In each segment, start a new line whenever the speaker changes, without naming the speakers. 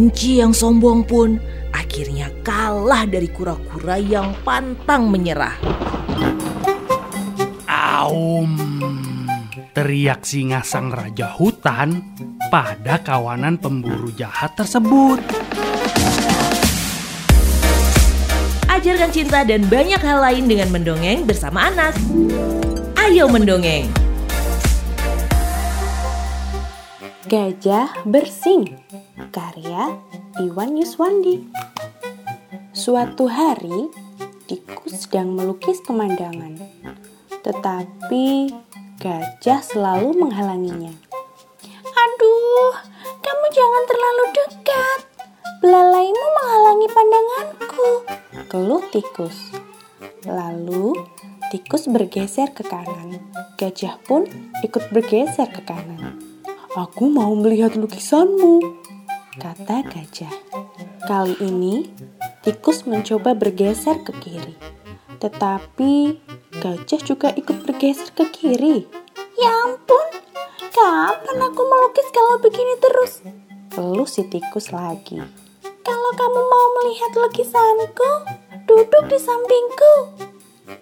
Kelinci yang sombong pun akhirnya kalah dari kura-kura yang pantang menyerah.
Aum, teriak singa sang raja hutan pada kawanan pemburu jahat tersebut.
Ajarkan cinta dan banyak hal lain dengan mendongeng bersama anak. Ayo mendongeng.
Gajah Bersing Karya Iwan Yuswandi Suatu hari, tikus sedang melukis pemandangan. Tetapi gajah selalu menghalanginya. Aduh, kamu jangan terlalu dekat. Belalaimu menghalangi pandanganku. Keluh tikus. Lalu, tikus bergeser ke kanan. Gajah pun ikut bergeser ke kanan. Aku mau melihat lukisanmu, kata gajah. Kali ini, tikus mencoba bergeser ke kiri. Tetapi, gajah juga ikut bergeser ke kiri. Ya ampun, kapan aku melukis kalau begini terus? Keluh si tikus lagi. Kalau kamu mau melihat lukisanku, duduk di sampingku,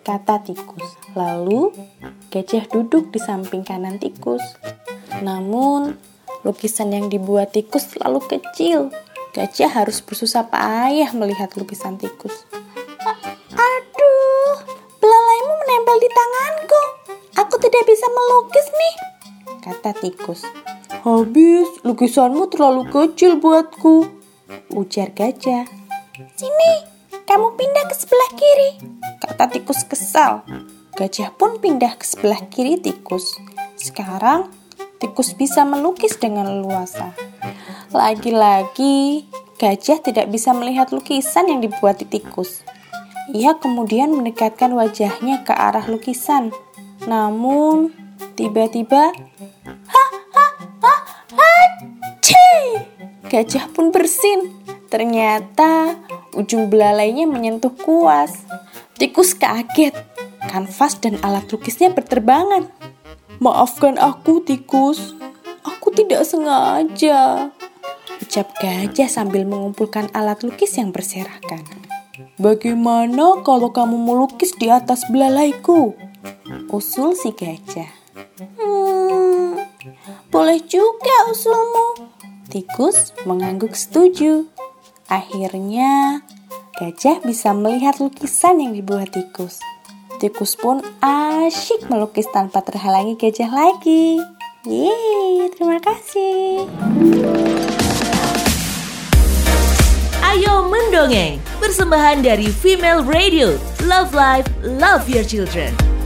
kata tikus. Lalu, gajah duduk di samping kanan tikus. Namun, lukisan yang dibuat tikus terlalu kecil. Gajah harus bersusah payah melihat lukisan tikus. Aduh, belalaimu menempel di tanganku. Aku tidak bisa melukis nih, kata tikus. Habis, lukisanmu terlalu kecil buatku, ujar gajah. Sini, kamu pindah ke sebelah kiri, kata tikus kesal. Gajah pun pindah ke sebelah kiri tikus. Sekarang, tikus bisa melukis dengan leluasa. Lagi-lagi, gajah tidak bisa melihat lukisan yang dibuat di tikus. Ia kemudian mendekatkan wajahnya ke arah lukisan. Namun, tiba-tiba, ha ha ha! Gajah pun bersin. Ternyata ujung belalainya menyentuh kuas. Tikus kaget. Kanvas dan alat lukisnya berterbangan. Maafkan aku, tikus. Aku tidak sengaja. Ucap gajah sambil mengumpulkan alat lukis yang berserakan. Bagaimana kalau kamu melukis di atas belalaiku? Usul si gajah. Hmm, boleh juga usulmu. Tikus mengangguk setuju. Akhirnya, gajah bisa melihat lukisan yang dibuat tikus. Tikus pun asyik melukis tanpa terhalangi gajah lagi. Yeay, terima kasih.
Ayo mendongeng. Persembahan dari Female Radio. Love Life, Love Your Children.